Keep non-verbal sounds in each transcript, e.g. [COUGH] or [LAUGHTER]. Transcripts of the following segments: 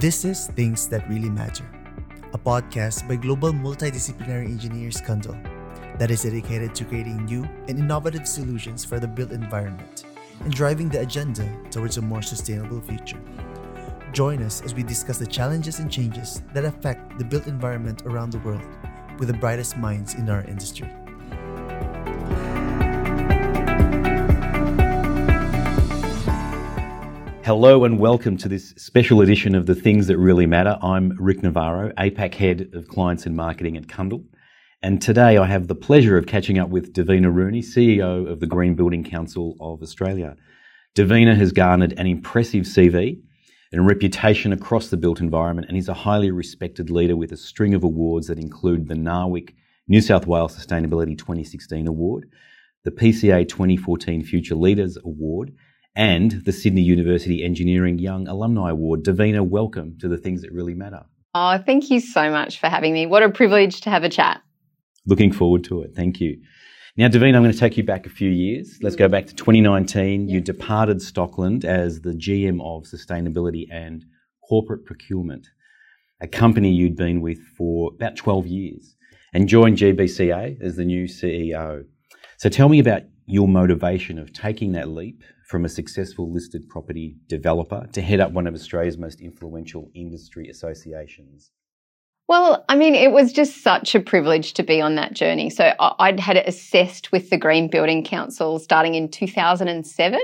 This is Things That Really Matter, a podcast by global multidisciplinary engineers Cundall that is dedicated to creating new and innovative solutions for the built environment and driving the agenda towards a more sustainable future. Join us as we discuss the challenges and changes that affect the built environment around the world with the brightest minds in our industry. Hello and welcome to this special edition of The Things That Really Matter. I'm Ric Navarro, APAC Head of Clients and Marketing at Cundall. And today I have the pleasure of catching up with Davina Rooney, CEO of the Green Building Council of Australia. Davina has garnered an impressive CV and reputation across the built environment and is a highly respected leader with a string of awards that include the NAWIC New South Wales Sustainability 2016 Award, the PCA 2014 Future Leaders Award, and the Sydney University Engineering Young Alumni Award. Davina, welcome to the things that really matter. Oh, thank you so much for having me. What a privilege to have a chat. Looking forward to it. Thank you. Now, Davina, I'm going to take you back a few years. Let's go back to 2019. You departed Stockland as the GM of Sustainability and Corporate Procurement, a company you'd been with for about 12 years, and joined GBCA as the new CEO. So tell me about your motivation of taking that leap from a successful listed property developer to head up one of Australia's most influential industry associations. Well, I mean, it was just such a privilege to be on that journey. So I'd had it assessed with the Green Building Council starting in 2007.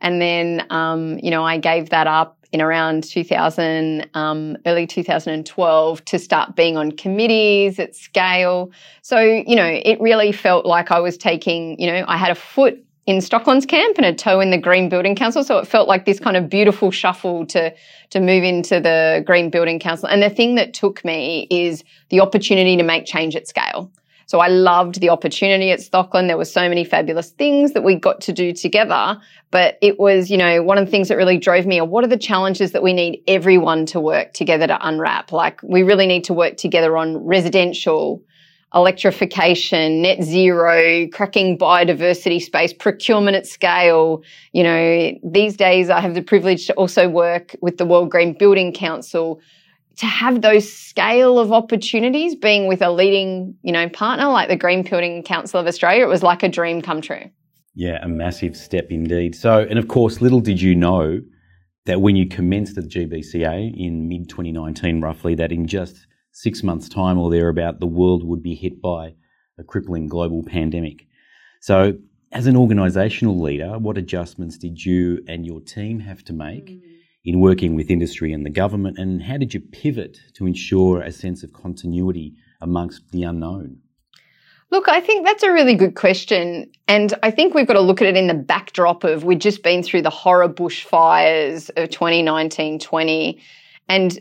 And then, um, you know, I gave that up in around 2000, um, early 2012 to start being on committees at scale. So, you know, it really felt like I was taking, you know, I had a foot in Stockland's camp and a toe in the Green Building Council. So it felt like this kind of beautiful shuffle to, to move into the Green Building Council. And the thing that took me is the opportunity to make change at scale. So I loved the opportunity at Stockland. There were so many fabulous things that we got to do together. But it was, you know, one of the things that really drove me are what are the challenges that we need everyone to work together to unwrap? Like we really need to work together on residential, electrification, net zero, cracking biodiversity space, procurement at scale. You know, these days I have the privilege to also work with the World Green Building Council to have those scale of opportunities being with a leading, you know, partner like the Green Building Council of Australia, it was like a dream come true. Yeah, a massive step indeed. So, and of course, little did you know that when you commenced at the GBCA in mid 2019, roughly, that in just six months' time or thereabout, the world would be hit by a crippling global pandemic. So, as an organisational leader, what adjustments did you and your team have to make mm. In working with industry and the government, and how did you pivot to ensure a sense of continuity amongst the unknown? Look, I think that's a really good question. And I think we've got to look at it in the backdrop of we've just been through the horror bushfires of 2019 20. And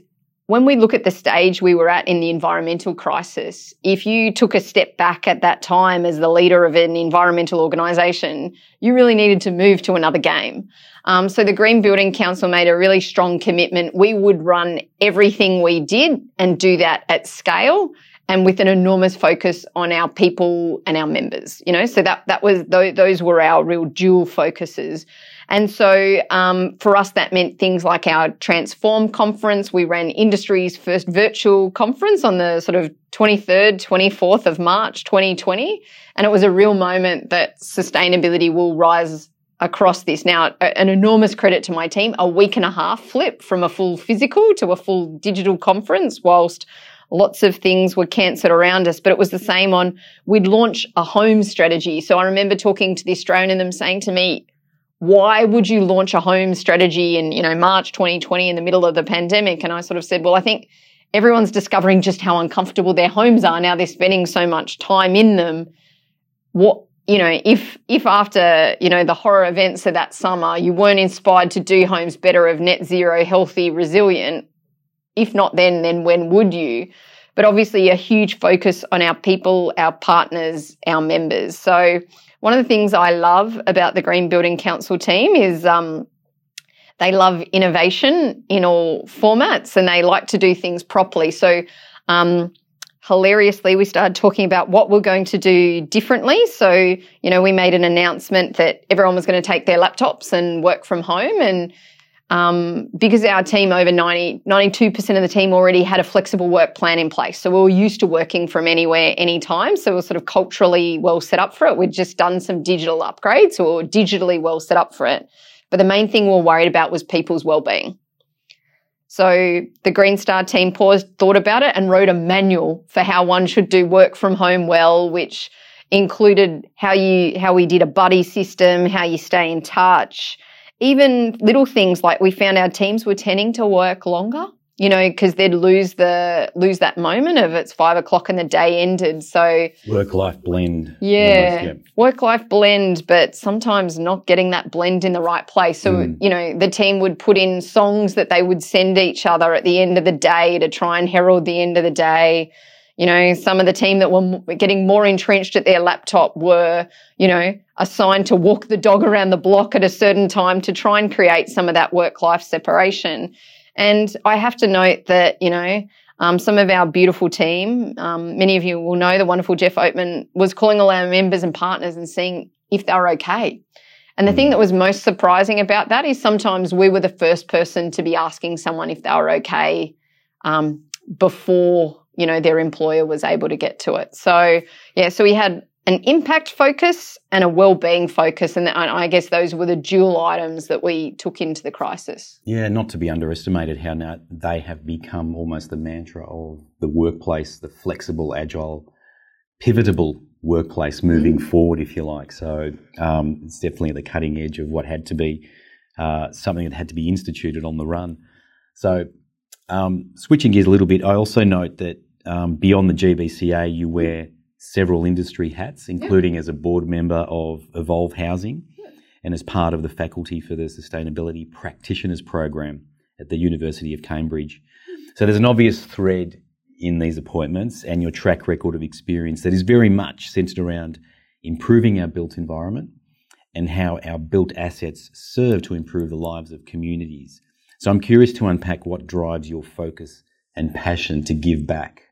when we look at the stage we were at in the environmental crisis, if you took a step back at that time as the leader of an environmental organisation, you really needed to move to another game. Um, so the Green Building Council made a really strong commitment. We would run everything we did and do that at scale and with an enormous focus on our people and our members. You know, so that that was those were our real dual focuses. And so um, for us, that meant things like our Transform conference. We ran industry's first virtual conference on the sort of 23rd, 24th of March, 2020. And it was a real moment that sustainability will rise across this. Now, an enormous credit to my team, a week and a half flip from a full physical to a full digital conference whilst lots of things were cancelled around us, but it was the same on we'd launch a home strategy. So I remember talking to the Australian and them saying to me, why would you launch a home strategy in, you know, March 2020 in the middle of the pandemic? And I sort of said, well, I think everyone's discovering just how uncomfortable their homes are now. They're spending so much time in them. What, you know, if, if after, you know, the horror events of that summer, you weren't inspired to do homes better of net zero, healthy, resilient, if not then, then when would you? But obviously a huge focus on our people, our partners, our members. So, one of the things I love about the Green Building Council team is um, they love innovation in all formats and they like to do things properly. So, um, hilariously, we started talking about what we're going to do differently. So, you know, we made an announcement that everyone was going to take their laptops and work from home. And um, because our team over 90, 92% of the team already had a flexible work plan in place. So we were used to working from anywhere, anytime. So we are sort of culturally well set up for it. We'd just done some digital upgrades, so we digitally well set up for it. But the main thing we were worried about was people's well-being. So the Green Star team paused, thought about it, and wrote a manual for how one should do work from home well, which included how you how we did a buddy system, how you stay in touch, even little things like we found our teams were tending to work longer you know because they'd lose the lose that moment of it's five o'clock and the day ended so work life blend yeah, yeah. work life blend but sometimes not getting that blend in the right place so mm. you know the team would put in songs that they would send each other at the end of the day to try and herald the end of the day you know, some of the team that were getting more entrenched at their laptop were, you know, assigned to walk the dog around the block at a certain time to try and create some of that work life separation. And I have to note that, you know, um, some of our beautiful team, um, many of you will know the wonderful Jeff Oatman was calling all our members and partners and seeing if they were okay. And the thing hmm. that was most surprising about that is sometimes we were the first person to be asking someone if they were okay um, before you know their employer was able to get to it. So yeah so we had an impact focus and a well-being focus and i guess those were the dual items that we took into the crisis. Yeah not to be underestimated how now they have become almost the mantra of the workplace the flexible agile pivotable workplace moving mm. forward if you like. So um, it's definitely at the cutting edge of what had to be uh, something that had to be instituted on the run. So um, switching gears a little bit, I also note that um, beyond the GBCA, you wear several industry hats, including yeah. as a board member of Evolve Housing yeah. and as part of the faculty for the Sustainability Practitioners Program at the University of Cambridge. So there's an obvious thread in these appointments and your track record of experience that is very much centered around improving our built environment and how our built assets serve to improve the lives of communities. So I'm curious to unpack what drives your focus and passion to give back.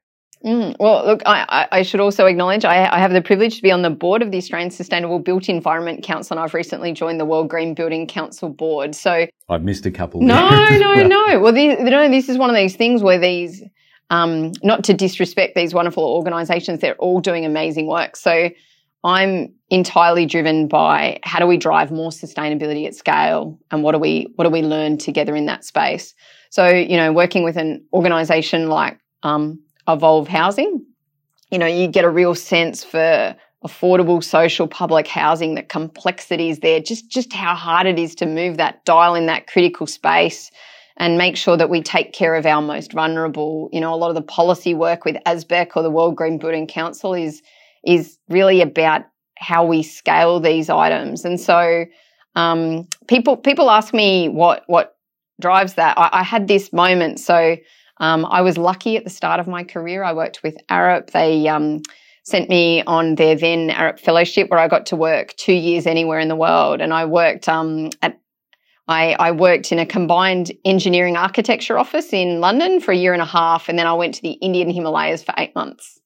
Mm, well, look, I, I, should also acknowledge I, I, have the privilege to be on the board of the Australian Sustainable Built Environment Council, and I've recently joined the World Green Building Council board. So I've missed a couple. No, no, no. [LAUGHS] Well, these, no, this is one of these things where these, um, not to disrespect these wonderful organisations, they're all doing amazing work. So I'm entirely driven by how do we drive more sustainability at scale, and what do we what do we learn together in that space. So you know, working with an organisation like um, evolve housing. You know, you get a real sense for affordable social public housing, the complexities there, just, just how hard it is to move that dial in that critical space and make sure that we take care of our most vulnerable. You know, a lot of the policy work with ASBEC or the World Green Building Council is, is really about how we scale these items. And so, um, people, people ask me what, what drives that. I, I had this moment. So, um, I was lucky at the start of my career. I worked with Arup. They um, sent me on their then Arup Fellowship, where I got to work two years anywhere in the world. And I worked um, at I, I, worked in a combined engineering architecture office in London for a year and a half, and then I went to the Indian Himalayas for eight months.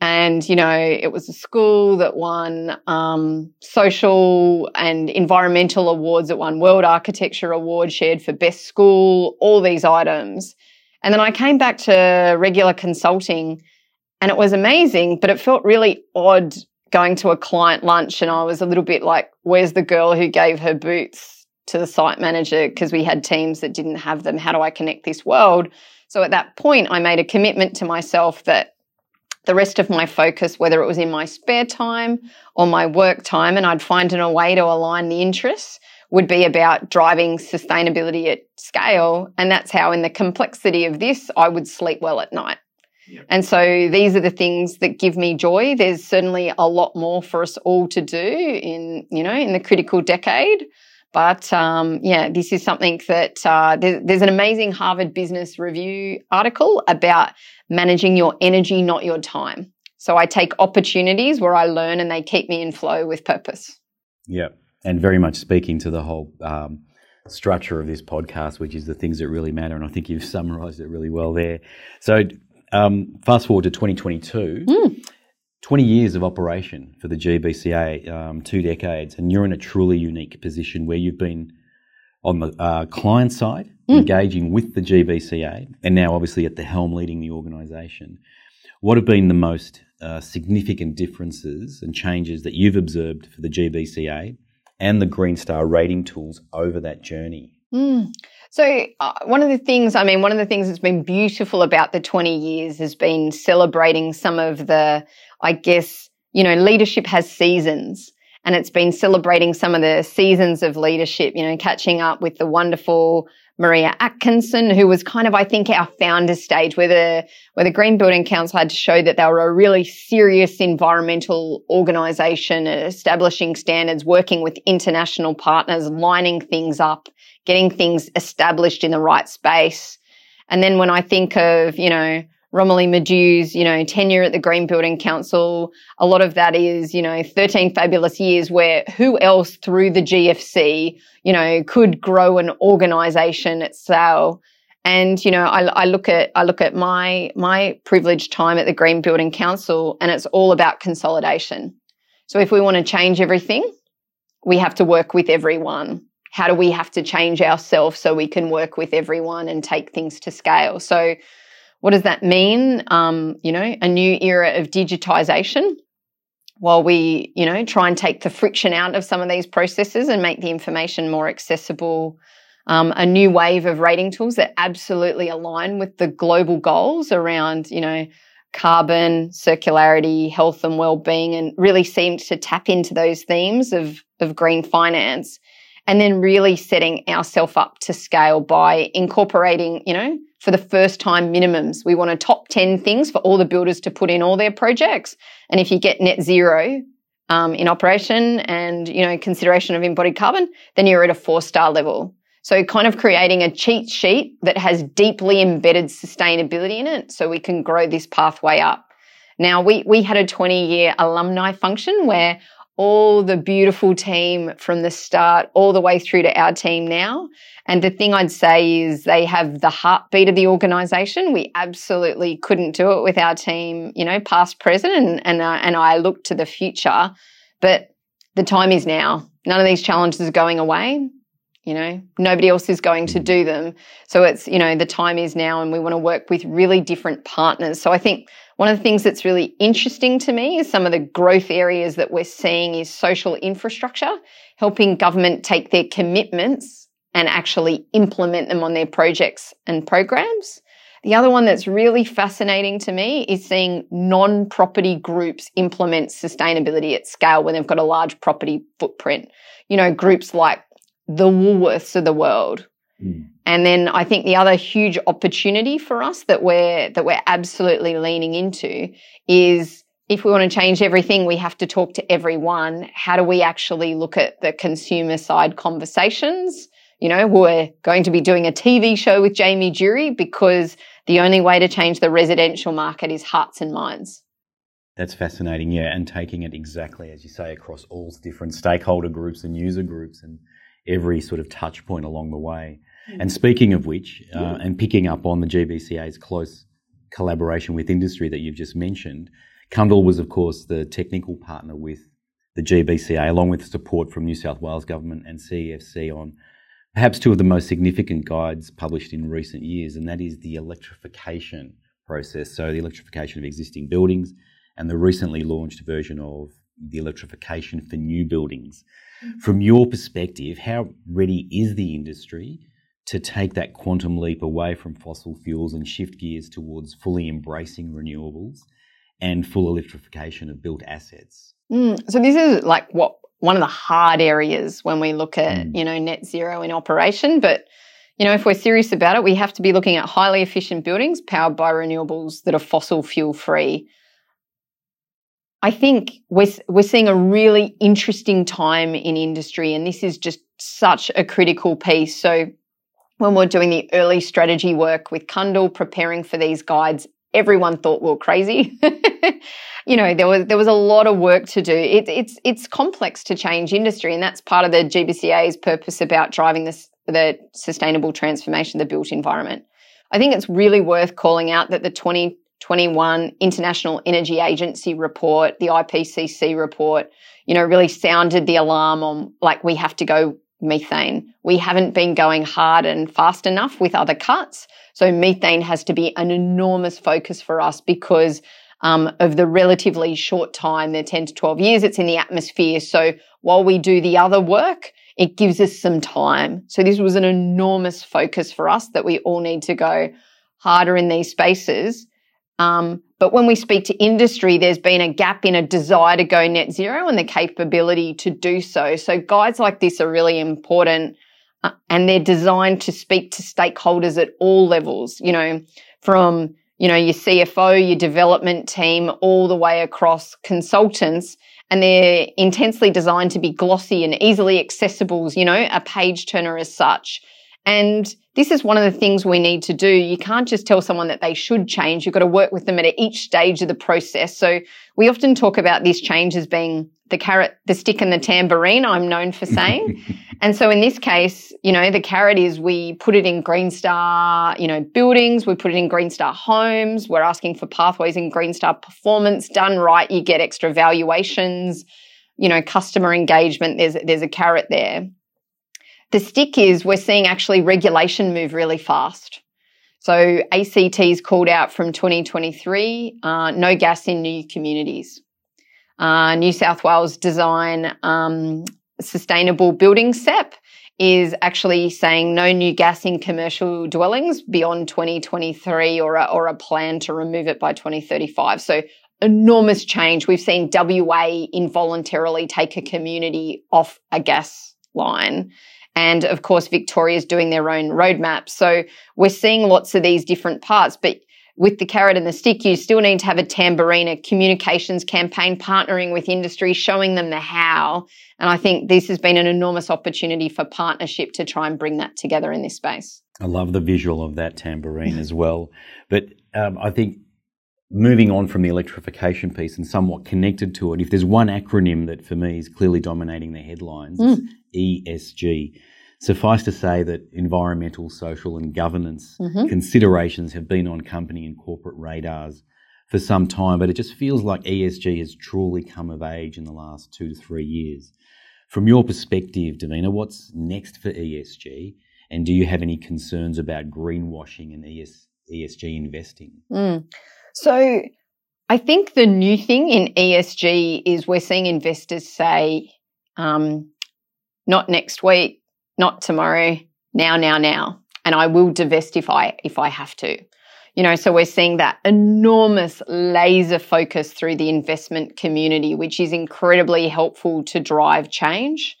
And you know, it was a school that won um, social and environmental awards. It won World Architecture Award, shared for best school, all these items. And then I came back to regular consulting and it was amazing, but it felt really odd going to a client lunch and I was a little bit like, where's the girl who gave her boots to the site manager? Because we had teams that didn't have them. How do I connect this world? So at that point, I made a commitment to myself that the rest of my focus, whether it was in my spare time or my work time, and I'd find a way to align the interests, would be about driving sustainability at scale. And that's how, in the complexity of this, I would sleep well at night. Yep. And so these are the things that give me joy. There's certainly a lot more for us all to do in, you know, in the critical decade. But um, yeah, this is something that uh, there's, there's an amazing Harvard Business Review article about managing your energy, not your time. So I take opportunities where I learn and they keep me in flow with purpose. Yeah and very much speaking to the whole um, structure of this podcast, which is the things that really matter. And I think you've [LAUGHS] summarized it really well there. So, um, fast forward to 2022. Mm. 20 years of operation for the GBCA, um, two decades, and you're in a truly unique position where you've been on the uh, client side, mm. engaging with the GBCA, and now obviously at the helm leading the organisation. What have been the most uh, significant differences and changes that you've observed for the GBCA and the Green Star rating tools over that journey? Mm. So, uh, one of the things, I mean, one of the things that's been beautiful about the 20 years has been celebrating some of the, I guess, you know, leadership has seasons and it's been celebrating some of the seasons of leadership, you know, catching up with the wonderful Maria Atkinson, who was kind of, I think, our founder stage where the, where the Green Building Council had to show that they were a really serious environmental organization, establishing standards, working with international partners, lining things up, getting things established in the right space. And then when I think of, you know, Romilly Madew's, you know, tenure at the Green Building Council. A lot of that is, you know, 13 fabulous years where who else through the GFC, you know, could grow an organization at scale. And, you know, I, I look at, I look at my, my privileged time at the Green Building Council and it's all about consolidation. So if we want to change everything, we have to work with everyone. How do we have to change ourselves so we can work with everyone and take things to scale? So, what does that mean? Um, you know, a new era of digitization while we, you know, try and take the friction out of some of these processes and make the information more accessible. Um, a new wave of rating tools that absolutely align with the global goals around, you know, carbon, circularity, health and well-being, and really seemed to tap into those themes of, of green finance. And then really setting ourselves up to scale by incorporating, you know, for the first time minimums. We want a top 10 things for all the builders to put in all their projects. And if you get net zero um, in operation and, you know, consideration of embodied carbon, then you're at a four star level. So kind of creating a cheat sheet that has deeply embedded sustainability in it so we can grow this pathway up. Now we, we had a 20 year alumni function where all the beautiful team from the start all the way through to our team now. And the thing I'd say is they have the heartbeat of the organization. We absolutely couldn't do it with our team, you know, past, present, and, and, uh, and I look to the future. But the time is now. None of these challenges are going away. You know, nobody else is going to do them. So it's, you know, the time is now and we want to work with really different partners. So I think one of the things that's really interesting to me is some of the growth areas that we're seeing is social infrastructure, helping government take their commitments and actually implement them on their projects and programs. The other one that's really fascinating to me is seeing non property groups implement sustainability at scale when they've got a large property footprint. You know, groups like the Woolworths of the world, Mm. And then I think the other huge opportunity for us that we're that we're absolutely leaning into is if we want to change everything, we have to talk to everyone. How do we actually look at the consumer side conversations? You know, we're going to be doing a TV show with Jamie Durie because the only way to change the residential market is hearts and minds. That's fascinating, yeah, and taking it exactly as you say across all different stakeholder groups and user groups and every sort of touch point along the way. And speaking of which, uh, and picking up on the GBCA's close collaboration with industry that you've just mentioned, Cundall was, of course, the technical partner with the GBCA, along with support from New South Wales Government and CEFC on perhaps two of the most significant guides published in recent years, and that is the electrification process. So, the electrification of existing buildings and the recently launched version of the electrification for new buildings. Mm-hmm. From your perspective, how ready is the industry to take that quantum leap away from fossil fuels and shift gears towards fully embracing renewables and full electrification of built assets. Mm, so this is like what one of the hard areas when we look at mm. you know net zero in operation, but you know if we're serious about it, we have to be looking at highly efficient buildings powered by renewables that are fossil fuel free. I think we're we're seeing a really interesting time in industry, and this is just such a critical piece. So when we are doing the early strategy work with Cundall, preparing for these guides, everyone thought we were crazy. [LAUGHS] you know, there was there was a lot of work to do. It, it's it's complex to change industry, and that's part of the GBCA's purpose about driving this the sustainable transformation of the built environment. I think it's really worth calling out that the 2021 International Energy Agency report, the IPCC report, you know, really sounded the alarm on like we have to go methane. We haven't been going hard and fast enough with other cuts. So methane has to be an enormous focus for us because um, of the relatively short time, they're 10 to 12 years, it's in the atmosphere. So while we do the other work, it gives us some time. So this was an enormous focus for us that we all need to go harder in these spaces. Um, but when we speak to industry, there's been a gap in a desire to go net zero and the capability to do so. So guides like this are really important uh, and they're designed to speak to stakeholders at all levels, you know, from you know, your CFO, your development team, all the way across consultants. And they're intensely designed to be glossy and easily accessible, you know, a page turner as such. And this is one of the things we need to do. You can't just tell someone that they should change. You've got to work with them at each stage of the process. So we often talk about this change as being the carrot, the stick and the tambourine, I'm known for saying. [LAUGHS] and so in this case, you know, the carrot is we put it in Green Star, you know, buildings, we put it in Green Star homes. We're asking for pathways in Green Star performance. Done right, you get extra valuations, you know, customer engagement. There's there's a carrot there. The stick is we're seeing actually regulation move really fast. So ACT's called out from 2023, uh, no gas in new communities. Uh, New South Wales Design um, Sustainable Building SEPP is actually saying no new gas in commercial dwellings beyond 2023 or a, or a plan to remove it by 2035. So enormous change. We've seen WA involuntarily take a community off a gas line. And of course, Victoria's doing their own roadmap. So we're seeing lots of these different parts, but with the carrot and the stick, you still need to have a tambourine, a communications campaign, partnering with industry, showing them the how. And I think this has been an enormous opportunity for partnership to try and bring that together in this space. I love the visual of that tambourine as well. But um, I think moving on from the electrification piece and somewhat connected to it, if there's one acronym that for me is clearly dominating the headlines, mm. it's ESG. Suffice to say that environmental, social, and governance mm-hmm. considerations have been on company and corporate radars for some time, but it just feels like ESG has truly come of age in the last two to three years. From your perspective, Davina, what's next for ESG? And do you have any concerns about greenwashing and ES, ESG investing? Mm. So, I think the new thing in ESG is we're seeing investors say, um, not next week, not tomorrow, now, now, now. And I will divest if I, if I have to. You know, so we're seeing that enormous laser focus through the investment community, which is incredibly helpful to drive change.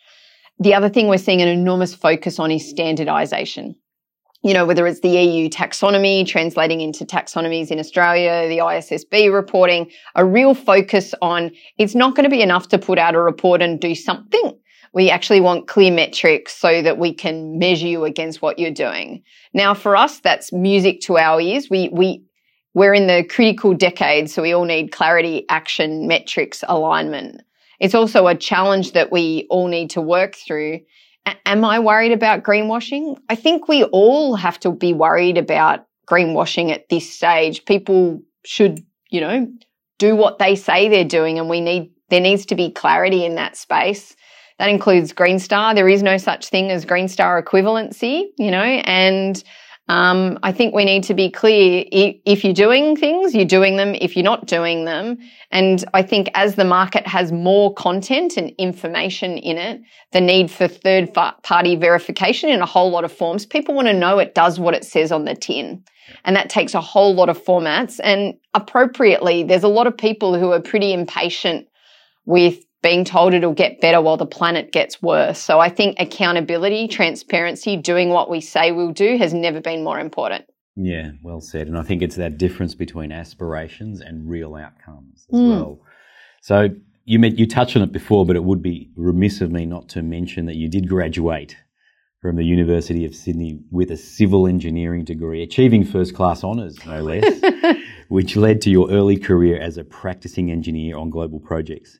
The other thing we're seeing an enormous focus on is standardization. You know, whether it's the EU taxonomy translating into taxonomies in Australia, the ISSB reporting, a real focus on it's not going to be enough to put out a report and do something we actually want clear metrics so that we can measure you against what you're doing. Now, for us, that's music to our ears. We, we, we're in the critical decade, so we all need clarity, action, metrics, alignment. It's also a challenge that we all need to work through. Am I worried about greenwashing? I think we all have to be worried about greenwashing at this stage. People should, you know, do what they say they're doing, and we need there needs to be clarity in that space. That includes Green Star. There is no such thing as Green Star equivalency, you know, and um, I think we need to be clear. If you're doing things, you're doing them. If you're not doing them, and I think as the market has more content and information in it, the need for third party verification in a whole lot of forms, people want to know it does what it says on the tin. And that takes a whole lot of formats. And appropriately, there's a lot of people who are pretty impatient with being told it'll get better while the planet gets worse. So I think accountability, transparency, doing what we say we'll do has never been more important. Yeah, well said. And I think it's that difference between aspirations and real outcomes as mm. well. So you you touched on it before, but it would be remiss of me not to mention that you did graduate from the University of Sydney with a civil engineering degree, achieving first class honours, no less, [LAUGHS] which led to your early career as a practicing engineer on global projects.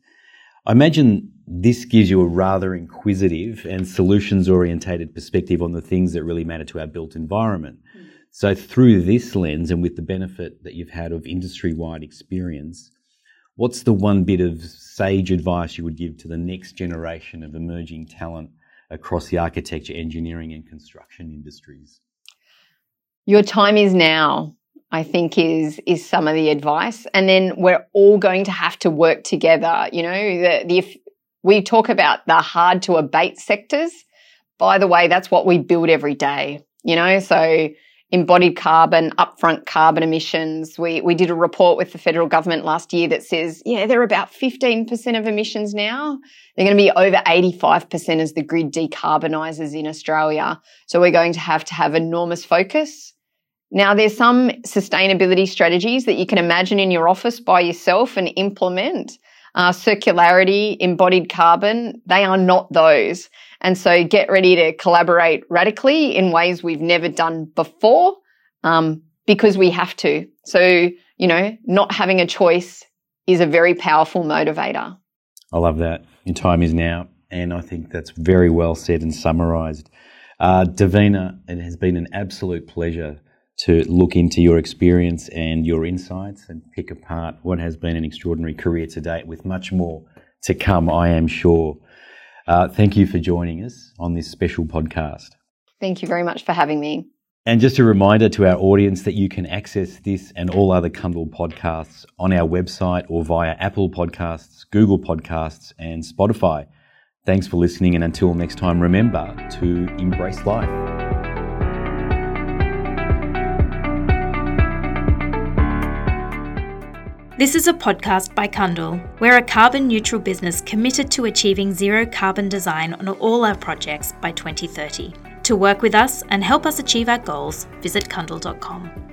I imagine this gives you a rather inquisitive and solutions orientated perspective on the things that really matter to our built environment. Mm. So, through this lens and with the benefit that you've had of industry wide experience, what's the one bit of sage advice you would give to the next generation of emerging talent across the architecture, engineering, and construction industries? Your time is now. I think is is some of the advice, and then we're all going to have to work together. You know, the, the if we talk about the hard to abate sectors. By the way, that's what we build every day. You know, so embodied carbon, upfront carbon emissions. We we did a report with the federal government last year that says, yeah, they're about 15% of emissions now. They're going to be over 85% as the grid decarbonises in Australia. So we're going to have to have enormous focus. Now there's some sustainability strategies that you can imagine in your office by yourself and implement. Uh, circularity, embodied carbon, they are not those. And so get ready to collaborate radically in ways we've never done before um, because we have to. So, you know, not having a choice is a very powerful motivator. I love that. Your time is now. And I think that's very well said and summarized. Uh, Davina, it has been an absolute pleasure to look into your experience and your insights and pick apart what has been an extraordinary career to date with much more to come, I am sure. Uh, thank you for joining us on this special podcast. Thank you very much for having me. And just a reminder to our audience that you can access this and all other Cundall podcasts on our website or via Apple Podcasts, Google Podcasts, and Spotify. Thanks for listening, and until next time, remember to embrace life. This is a podcast by Cundall. We're a carbon neutral business committed to achieving zero carbon design on all our projects by 2030. To work with us and help us achieve our goals, visit cundall.com.